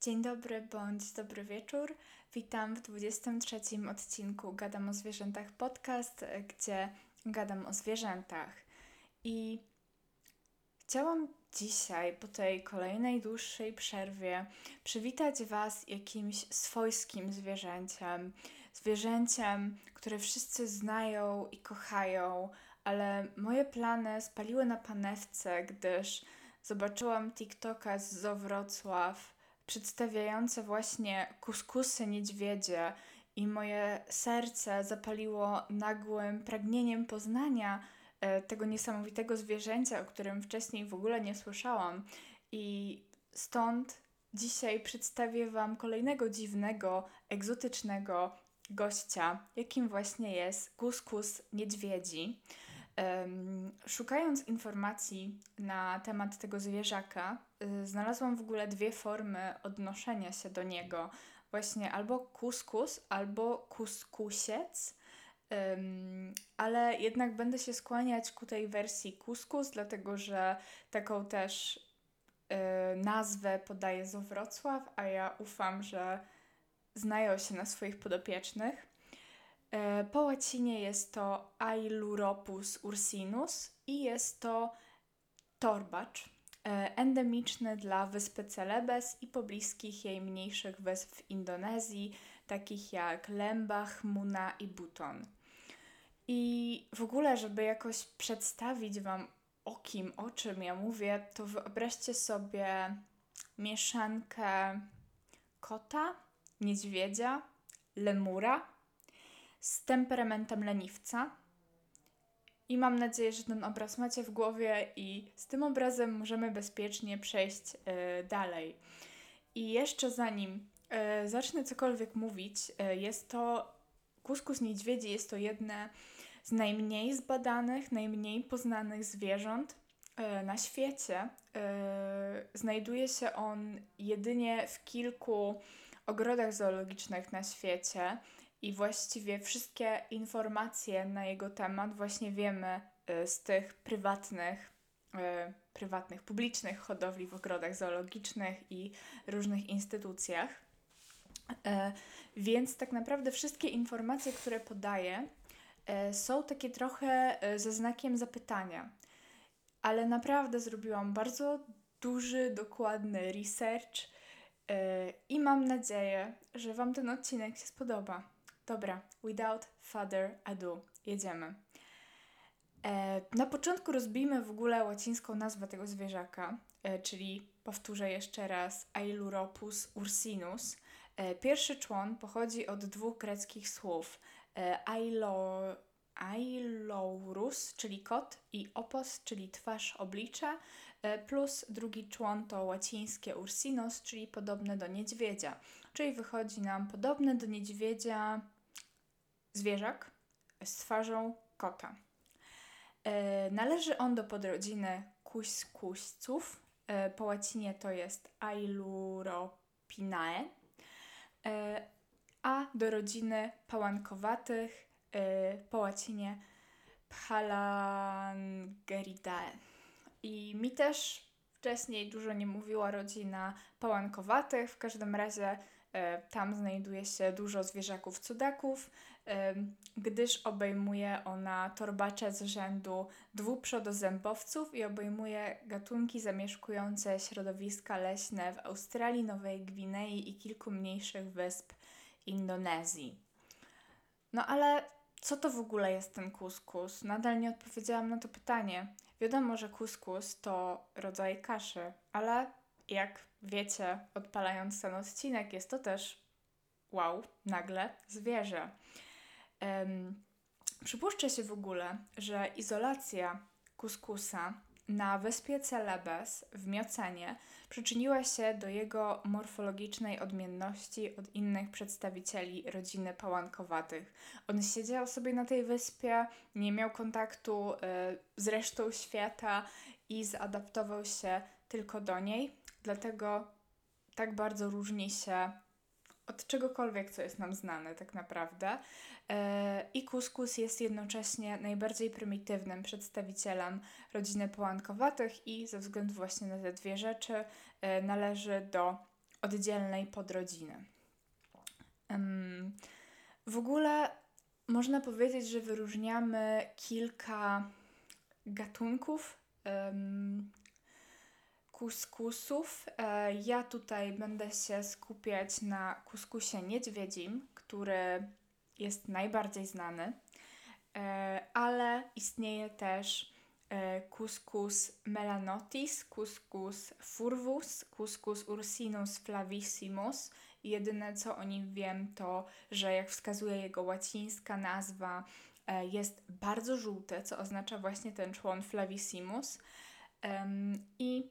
Dzień dobry bądź dobry wieczór. Witam w 23 odcinku Gadam o zwierzętach podcast, gdzie gadam o zwierzętach. I chciałam dzisiaj, po tej kolejnej dłuższej przerwie, przywitać Was jakimś swojskim zwierzęciem. Zwierzęciem, które wszyscy znają i kochają, ale moje plany spaliły na panewce, gdyż zobaczyłam TikToka z Zowrocław przedstawiające właśnie kuskusy niedźwiedzie i moje serce zapaliło nagłym pragnieniem poznania e, tego niesamowitego zwierzęcia, o którym wcześniej w ogóle nie słyszałam. I stąd dzisiaj przedstawię Wam kolejnego dziwnego, egzotycznego gościa, jakim właśnie jest kuskus niedźwiedzi. Szukając informacji na temat tego zwierzaka, y, znalazłam w ogóle dwie formy odnoszenia się do niego. Właśnie albo kuskus, albo kuskusiec. ale jednak będę się skłaniać ku tej wersji kuskus, dlatego że taką też y, nazwę podaje z Wrocław, a ja ufam, że znają się na swoich podopiecznych. E, po łacinie jest to Ailuropus ursinus i jest to torbacz e, endemiczny dla wyspy Celebes i pobliskich jej mniejszych wysp w Indonezji, takich jak Lembach, Muna i Buton. I w ogóle, żeby jakoś przedstawić Wam o kim, o czym ja mówię, to wyobraźcie sobie mieszankę kota, niedźwiedzia, lemura z temperamentem leniwca. I mam nadzieję, że ten obraz macie w głowie, i z tym obrazem możemy bezpiecznie przejść y, dalej. I jeszcze zanim y, zacznę cokolwiek mówić, y, jest to kuskus niedźwiedzi, jest to jedne z najmniej zbadanych, najmniej poznanych zwierząt na świecie. Znajduje się on jedynie w kilku ogrodach zoologicznych na świecie i właściwie wszystkie informacje na jego temat właśnie wiemy y, z tych prywatnych, y, prywatnych, publicznych hodowli w ogrodach zoologicznych i różnych instytucjach. E, więc tak naprawdę wszystkie informacje, które podaję, e, są takie trochę ze znakiem zapytania. Ale naprawdę zrobiłam bardzo duży, dokładny research i mam nadzieję, że Wam ten odcinek się spodoba. Dobra, without further ado, jedziemy. E, na początku rozbijmy w ogóle łacińską nazwę tego zwierzaka, e, czyli powtórzę jeszcze raz Ailuropus ursinus. E, pierwszy człon pochodzi od dwóch greckich słów e, ailo, ailourus, czyli kot, i opos, czyli twarz, oblicze, e, plus drugi człon to łacińskie ursinus, czyli podobne do niedźwiedzia. Czyli wychodzi nam podobne do niedźwiedzia zwierzak z twarzą kota. E, należy on do podrodziny kuśkuśców. E, po łacinie to jest Ailuropinae, e, a do rodziny pałankowatych po łacinie Phalangeridae. I mi też wcześniej dużo nie mówiła rodzina pałankowatych, w każdym razie tam znajduje się dużo zwierzaków cudaków, e, gdyż obejmuje ona torbacze z rzędu dwuprzodozębowców i obejmuje gatunki zamieszkujące środowiska leśne w Australii, Nowej Gwinei i kilku mniejszych wysp Indonezji. No ale co to w ogóle jest ten kuskus? Nadal nie odpowiedziałam na to pytanie. Wiadomo, że kuskus to rodzaj kaszy, ale jak wiecie, odpalając ten odcinek, jest to też wow, nagle zwierzę. Um, przypuszcza się w ogóle, że izolacja kuskusa na wyspie Celebes w Miocenie przyczyniła się do jego morfologicznej odmienności od innych przedstawicieli rodziny pałankowatych. On siedział sobie na tej wyspie, nie miał kontaktu y, z resztą świata i zaadaptował się tylko do niej, dlatego tak bardzo różni się od czegokolwiek, co jest nam znane tak naprawdę. E, I kuskus jest jednocześnie najbardziej prymitywnym przedstawicielem rodziny połankowatych i ze względu właśnie na te dwie rzeczy e, należy do oddzielnej podrodziny. W ogóle można powiedzieć, że wyróżniamy kilka gatunków kuskusów. E, ja tutaj będę się skupiać na kuskusie niedźwiedzim, który jest najbardziej znany, e, ale istnieje też e, melanotis, Cuscus furvus, Cuscus ursinus flavissimus. Jedyne co o nim wiem to, że jak wskazuje jego łacińska nazwa, jest bardzo żółty, co oznacza właśnie ten człon flavissimus. I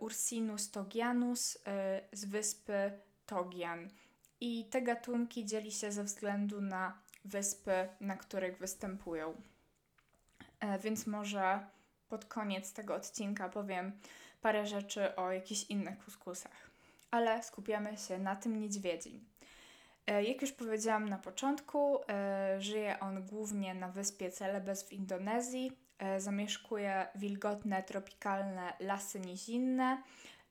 Ursinus togianus e, z wyspy Togian. I te gatunki dzieli się ze względu na wyspy, na których występują. E, więc może pod koniec tego odcinka powiem parę rzeczy o jakichś innych kuskusach. Ale skupiamy się na tym niedźwiedzim. Jak już powiedziałam na początku, żyje on głównie na wyspie Celebes w Indonezji, E, zamieszkuje wilgotne, tropikalne lasy nizinne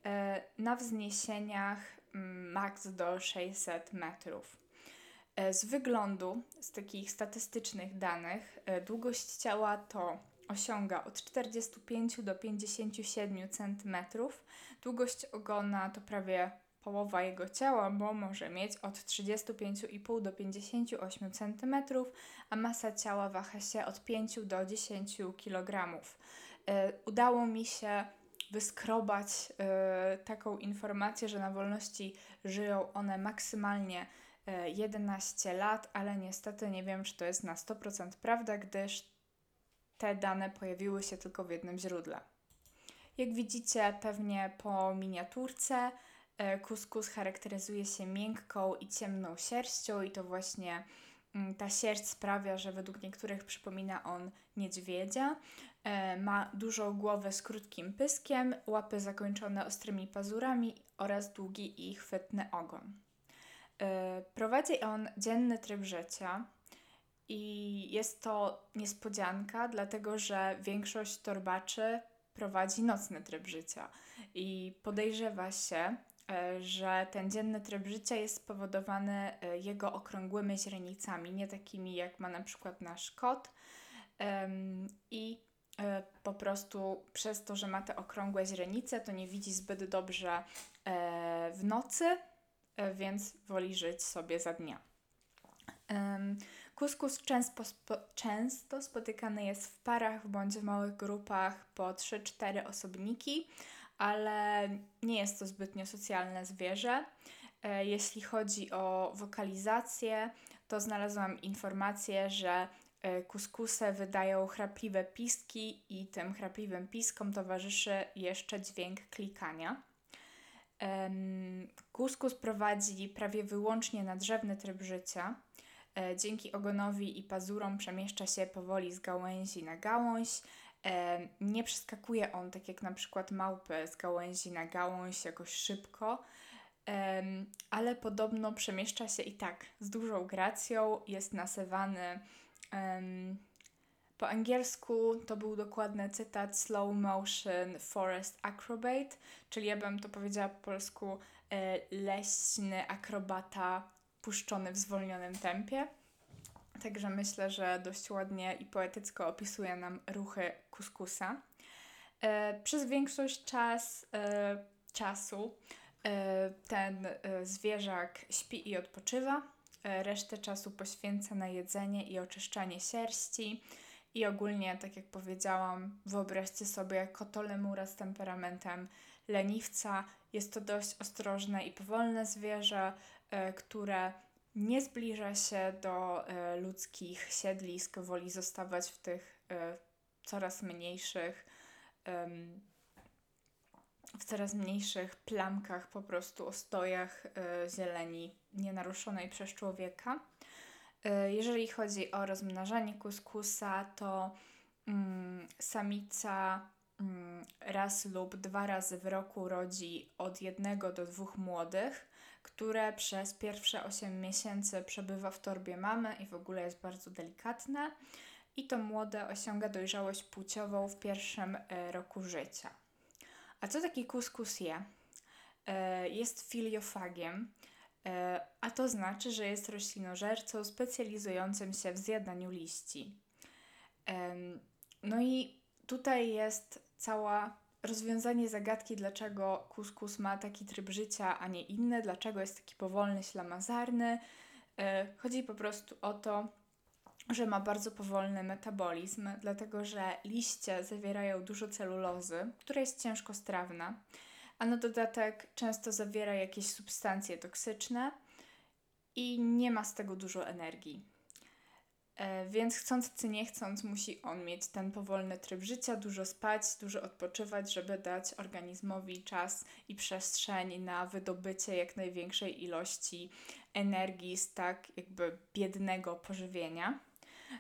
e, na wzniesieniach mm, maks do 600 metrów. E, z wyglądu, z takich statystycznych danych, długość ciała to osiąga od 45 do 57 cm, długość ogona to prawie połowa jego ciała, bo może mieć od 35,5 do 58 cm, a masa ciała waha się od 5 do 10 kg. E, udało mi się wyskrobać e, taką informację, że na wolności żyją one maksymalnie 11 e, lat, ale niestety nie wiem, czy to jest na 100% prawda, gdyż te dane pojawiły się tylko w jednym źródle. Jak widzicie pewnie po miniaturce, Kuskus e, charakteryzuje się miękką i ciemną sierścią i to właśnie mm, ta sierść sprawia, że według niektórych przypomina on niedźwiedzia. E, ma dużą głowę z krótkim pyskiem, łapy zakończone ostrymi pazurami oraz długi i chwytny ogon. E, prowadzi on dzienny tryb życia i jest to niespodzianka, dlatego że większość torbaczy prowadzi nocny tryb życia i podejrzewa się, że ten dzienny tryb życia jest spowodowany e, jego okrągłymi źrenicami, nie takimi jak ma na przykład nasz kot. I e, po prostu przez to, że ma te okrągłe źrenice, to nie widzi zbyt dobrze w nocy, więc woli żyć sobie za dnia. Kuskus często, często spotykany jest w parach bądź w małych grupach po 3-4 osobniki ale nie jest to zbytnio socjalne zwierzę. E, jeśli chodzi o wokalizację, to znalazłam informację, że e, kuskuse wydają chrapliwe piski i tym chrapliwym piskom towarzyszy jeszcze dźwięk klikania. Kuskus prowadzi prawie wyłącznie nadrzewny tryb życia. E, dzięki ogonowi i pazurom przemieszcza się powoli z gałęzi na gałąź, nie przeskakuje on, tak jak na przykład małpy, z gałęzi na gałąź jakoś szybko, ale podobno przemieszcza się i tak z dużą gracją, jest nasewany. Po angielsku to był dokładny cytat slow motion forest acrobat, czyli ja bym to powiedziała po polsku e, leśny akrobata puszczony w zwolnionym tempie. Także myślę, że dość ładnie i poetycko opisuje nam ruchy kuskusa. E, przez większość czas, e, czasu e, ten zwierzak śpi i odpoczywa. Resztę czasu poświęca na jedzenie i oczyszczanie sierści. I ogólnie, tak jak powiedziałam, wyobraźcie sobie kotolemura z temperamentem leniwca. Jest to dość ostrożne i powolne zwierzę, które nie zbliża się do e, ludzkich siedlisk, woli zostawać w tych e, coraz mniejszych, w coraz mniejszych plamkach, po prostu ostojach e, zieleni nienaruszonej przez człowieka. Jeżeli chodzi o rozmnażanie kuskusa, to mm, samica mm, raz lub dwa razy w roku rodzi od jednego do dwóch młodych które przez pierwsze 8 miesięcy przebywa w torbie mamy i w ogóle jest bardzo delikatne. I to młode osiąga dojrzałość płciową w pierwszym e, roku życia. A co taki kuskus je? e, jest filiofagiem, e, a to znaczy, że jest roślinożercą specjalizującym się w zjadaniu liści. No i tutaj jest cała rozwiązanie zagadki, dlaczego kuskus ma taki tryb życia, a nie inny, dlaczego jest taki powolny, ślamazarny. Chodzi po prostu o to, że ma bardzo powolny metabolizm, dlatego że liście zawierają dużo celulozy, która jest ciężko strawna, a na dodatek często zawiera jakieś substancje toksyczne i nie ma z tego dużo energii. E, więc chcąc czy nie chcąc, musi on mieć ten powolny tryb życia, dużo spać, dużo odpoczywać, żeby dać organizmowi czas i przestrzeń na wydobycie jak największej ilości energii z tak jakby biednego pożywienia.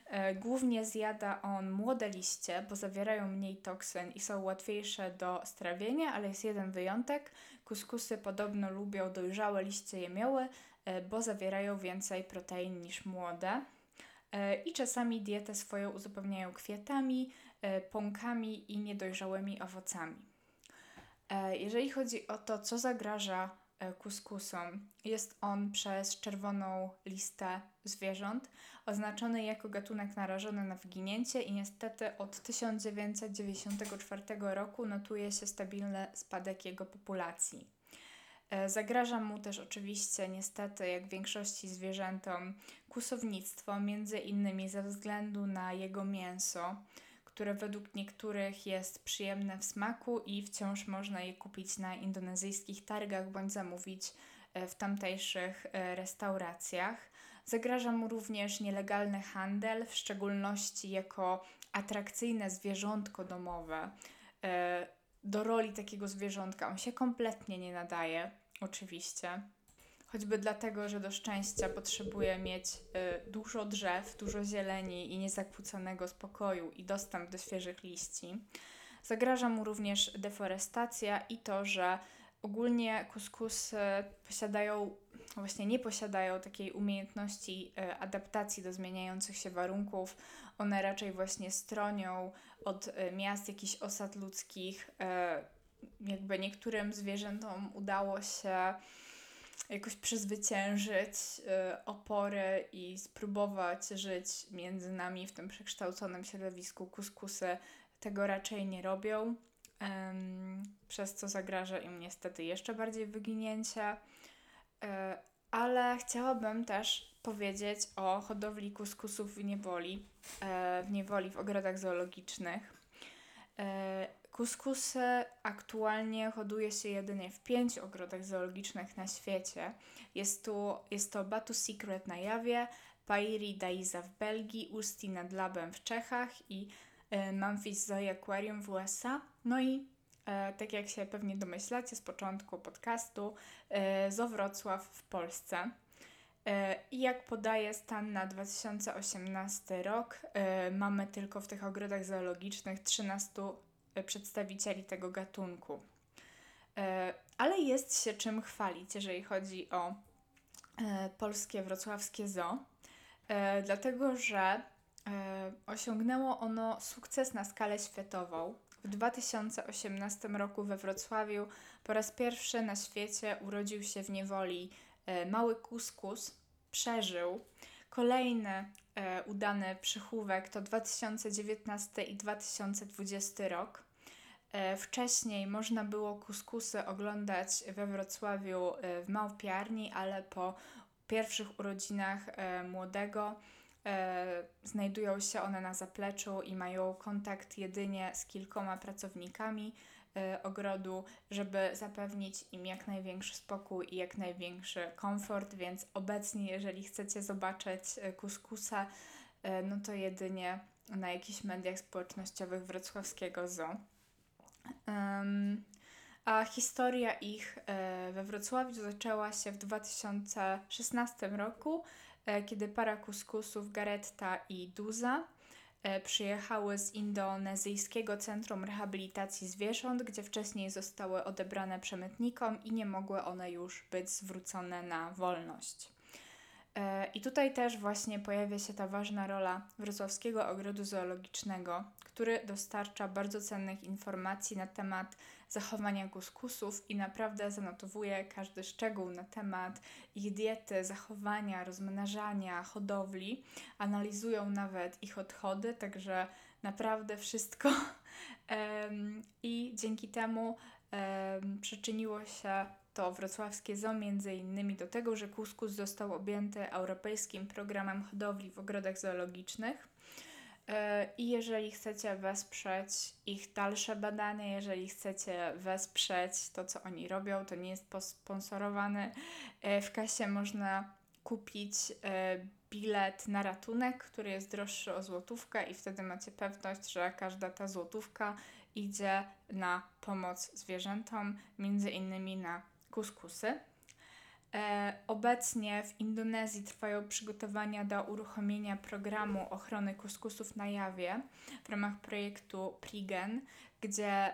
E, głównie zjada on młode liście, bo zawierają mniej toksyn i są łatwiejsze do strawienia, ale jest jeden wyjątek. Kuskusy podobno lubią dojrzałe liście jemioły, e, bo zawierają więcej protein niż młode. E, I czasami dietę swoją uzupełniają kwiatami, pąkami i niedojrzałymi owocami. Jeżeli chodzi o to, co zagraża kuskusom, jest on przez czerwoną listę zwierząt, oznaczony jako gatunek narażony na wyginięcie i niestety od 1994 roku notuje się stabilny spadek jego populacji. E, zagraża mu też oczywiście niestety, jak większości zwierzętom, kusownictwo, między innymi ze względu na jego mięso, które według niektórych jest przyjemne w smaku i wciąż można je kupić na indonezyjskich targach bądź zamówić e, w tamtejszych e, restauracjach. Zagraża mu również nielegalny handel, w szczególności jako atrakcyjne zwierzątko domowe. Do roli takiego zwierzątka on się kompletnie nie nadaje, oczywiście. Choćby dlatego, że do szczęścia potrzebuje mieć y, dużo drzew, dużo zieleni i niezakłóconego spokoju i dostęp do świeżych liści. Zagraża mu również deforestacja i to, że ogólnie kuskusy posiadają właśnie nie posiadają takiej umiejętności e, adaptacji do zmieniających się warunków. One raczej właśnie stronią od e, miast, jakichś osad ludzkich. E, jakby niektórym zwierzętom udało się jakoś przezwyciężyć opory i spróbować żyć między nami w tym przekształconym środowisku. Kuskusy tego raczej nie robią, przez co zagraża im niestety jeszcze bardziej wyginięcie. E, ale chciałabym też powiedzieć o hodowli kuskusów w niewoli, e, w niewoli w ogrodach zoologicznych. Kuskusy aktualnie hoduje się jedynie w pięciu ogrodach zoologicznych na świecie. Jest, tu, jest to Batu Secret na Jawie, Pairi Daiza w Belgii, Usti nad Labem w Czechach i Memphis Zoo Aquarium w USA. No i E, tak jak się pewnie domyślacie z początku podcastu, e, Zo Wrocław w Polsce. E, I jak podaje stan na 2018 rok, mamy tylko w tych ogrodach zoologicznych 13 przedstawicieli tego gatunku. Ale jest się czym chwalić, jeżeli chodzi o polskie wrocławskie zoo, dlatego że osiągnęło ono sukces na skalę światową. W 2018 roku we Wrocławiu po raz pierwszy na świecie urodził się w niewoli e, mały kuskus, przeżył. Kolejny e, udany przychówek to 2019 i 2020 rok. E, wcześniej można było kuskusy oglądać we Wrocławiu w małpiarni, ale po pierwszych urodzinach młodego E, znajdują się one na zapleczu i mają kontakt jedynie z kilkoma pracownikami e, ogrodu, żeby zapewnić im jak największy spokój i jak największy komfort, więc obecnie, jeżeli chcecie zobaczyć e, kuskusa, no to jedynie na jakichś mediach społecznościowych wrocławskiego zoo. Um, a historia ich we Wrocławiu zaczęła się w 2016 roku kiedy para kuskusów Garetta i Duza przyjechały z indonezyjskiego Centrum Rehabilitacji Zwierząt, gdzie wcześniej zostały odebrane przemytnikom i nie mogły one już być zwrócone na wolność. E, I tutaj też właśnie pojawia się ta ważna rola Wrocławskiego Ogrodu Zoologicznego, który dostarcza bardzo cennych informacji na temat zachowania kuskusów i naprawdę zanotowuje każdy szczegół na temat ich diety, zachowania, rozmnażania, hodowli. Analizują nawet ich odchody, także naprawdę wszystko. I dzięki temu przyczyniło się to wrocławskie ZOO między innymi do tego, że kuskus został objęty europejskim programem hodowli w ogrodach zoologicznych. E, I jeżeli chcecie wesprzeć ich dalsze badania, jeżeli chcecie wesprzeć to, co oni robią, to nie jest posponsorowane. E, w kasie można kupić e, bilet na ratunek, który jest droższy o złotówkę, i wtedy macie pewność, że każda ta złotówka idzie na pomoc zwierzętom, między innymi na kuskusy. E, obecnie w Indonezji trwają przygotowania do uruchomienia programu ochrony kuskusów na jawie w ramach projektu PRIGEN, gdzie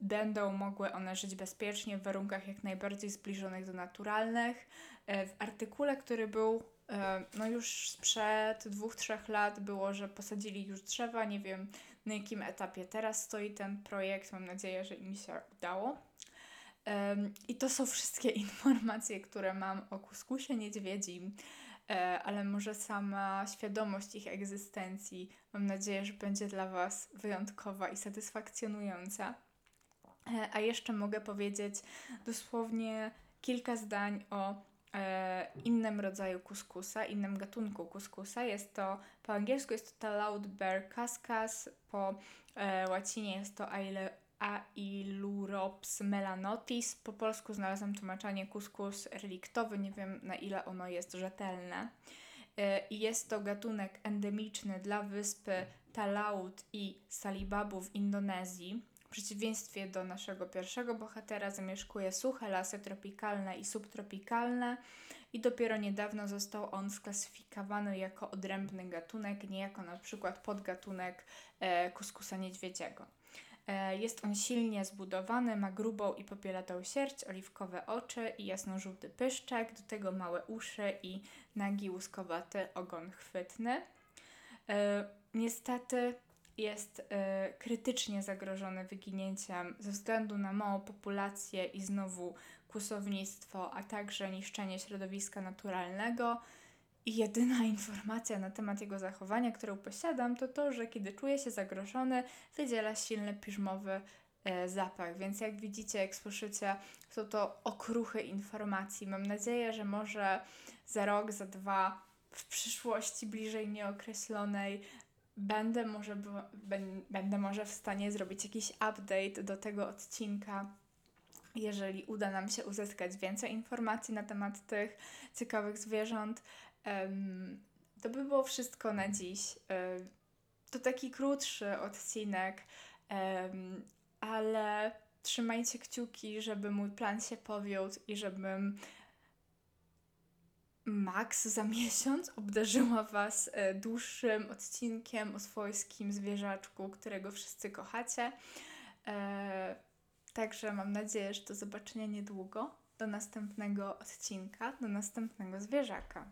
będą mogły one żyć bezpiecznie w warunkach jak najbardziej zbliżonych do naturalnych. E, w artykule, który był e, no już sprzed dwóch, trzech lat było, że posadzili już drzewa. Nie wiem na jakim etapie teraz stoi ten projekt. Mam nadzieję, że im się udało. I to są wszystkie informacje, które mam o kuskusie niedźwiedzim, e, ale może sama świadomość ich egzystencji, mam nadzieję, że będzie dla Was wyjątkowa i satysfakcjonująca. E, a jeszcze mogę powiedzieć dosłownie kilka zdań o e, innym rodzaju kuskusa, innym gatunku kuskusa. Jest to, po angielsku jest to Loud Bear Cascas, po łacinie jest to Aile Ailurops melanotis. Po polsku znalazłam tłumaczenie kuskus reliktowy, nie wiem na ile ono jest rzetelne. E, jest to gatunek endemiczny dla wyspy Talaut i Salibabu w Indonezji. W przeciwieństwie do naszego pierwszego bohatera zamieszkuje suche lasy tropikalne i subtropikalne i dopiero niedawno został on sklasyfikowany jako odrębny gatunek, nie jako na przykład podgatunek e, kuskusa niedźwiedziego. E, jest on silnie zbudowany, ma grubą i popielatą sierść, oliwkowe oczy i jasno-żółty pyszczek, do tego małe uszy i nagi łuskowaty ogon chwytny. E, niestety jest e, krytycznie zagrożony wyginięciem ze względu na małą populację i znowu kłusownictwo, a także niszczenie środowiska naturalnego. I jedyna informacja na temat jego zachowania, którą posiadam, to to, że kiedy czuje się zagrożony, wydziela silny piżmowy e, zapach. Więc jak widzicie, jak słyszycie, są to okruchy informacji. Mam nadzieję, że może za rok, za dwa, w przyszłości bliżej nieokreślonej, będę może, będę może w stanie zrobić jakiś update do tego odcinka jeżeli uda nam się uzyskać więcej informacji na temat tych ciekawych zwierząt. To by było wszystko na dziś. To taki krótszy odcinek, ale trzymajcie kciuki, żeby mój plan się powiódł i żebym max za miesiąc obdarzyła Was e, dłuższym odcinkiem o swojskim zwierzaczku, którego wszyscy kochacie. Także mam nadzieję, że do zobaczenia niedługo. Do następnego odcinka, do następnego zwierzaka.